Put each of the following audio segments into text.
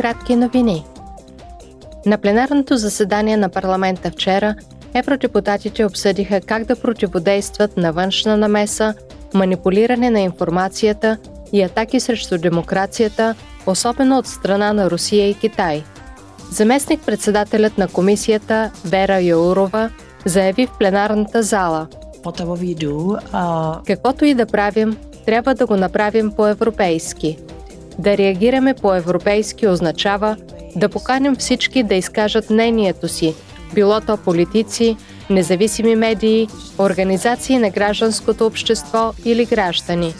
кратки новини. На пленарното заседание на парламента вчера евродепутатите обсъдиха как да противодействат на външна намеса, манипулиране на информацията и атаки срещу демокрацията, особено от страна на Русия и Китай. Заместник-председателят на комисията Вера Яурова заяви в пленарната зала – Каквото и да правим, трябва да го направим по-европейски. Да реагираме по-европейски означава да поканим всички да изкажат мнението си, било то политици, независими медии, организации на гражданското общество или граждани.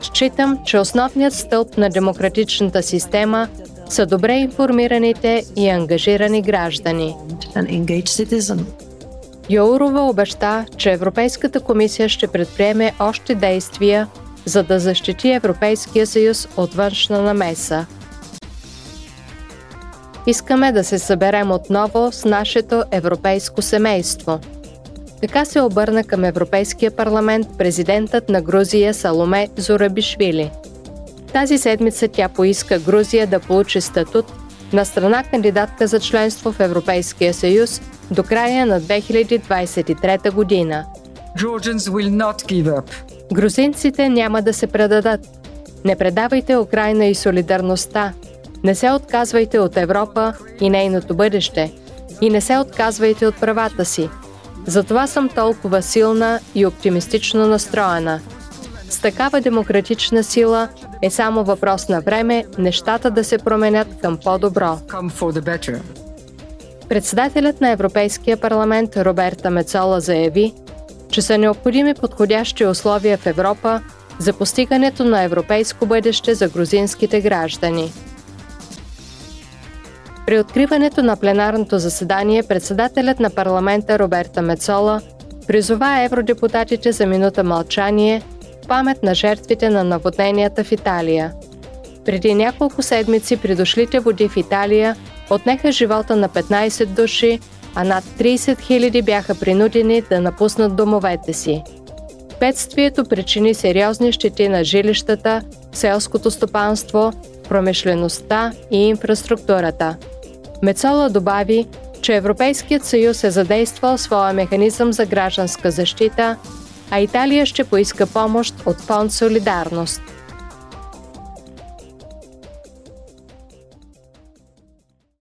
Считам, че основният стълб на демократичната система са добре информираните и ангажирани граждани. Йоурова обеща, че Европейската комисия ще предприеме още действия, за да защити Европейския съюз от външна намеса. Искаме да се съберем отново с нашето европейско семейство. Така се обърна към Европейския парламент президентът на Грузия Саломе Зорабишвили. Тази седмица тя поиска Грузия да получи статут на страна кандидатка за членство в Европейския съюз до края на 2023 година. Грузинците няма да се предадат. Не предавайте Украина и солидарността. Не се отказвайте от Европа и нейното бъдеще. И не се отказвайте от правата си. Затова съм толкова силна и оптимистично настроена. С такава демократична сила е само въпрос на време нещата да се променят към по-добро. Председателят на Европейския парламент Роберта Мецола заяви, че са необходими подходящи условия в Европа за постигането на европейско бъдеще за грузинските граждани. При откриването на пленарното заседание председателят на парламента Роберта Мецола призова евродепутатите за минута мълчание в памет на жертвите на наводненията в Италия. Преди няколко седмици придошлите води в Италия отнеха живота на 15 души, а над 30 000 бяха принудени да напуснат домовете си. Бедствието причини сериозни щети на жилищата, селското стопанство, промишлеността и инфраструктурата. Мецола добави, че Европейският съюз е задействал своя механизъм за гражданска защита, а Италия ще поиска помощ от фонд Солидарност –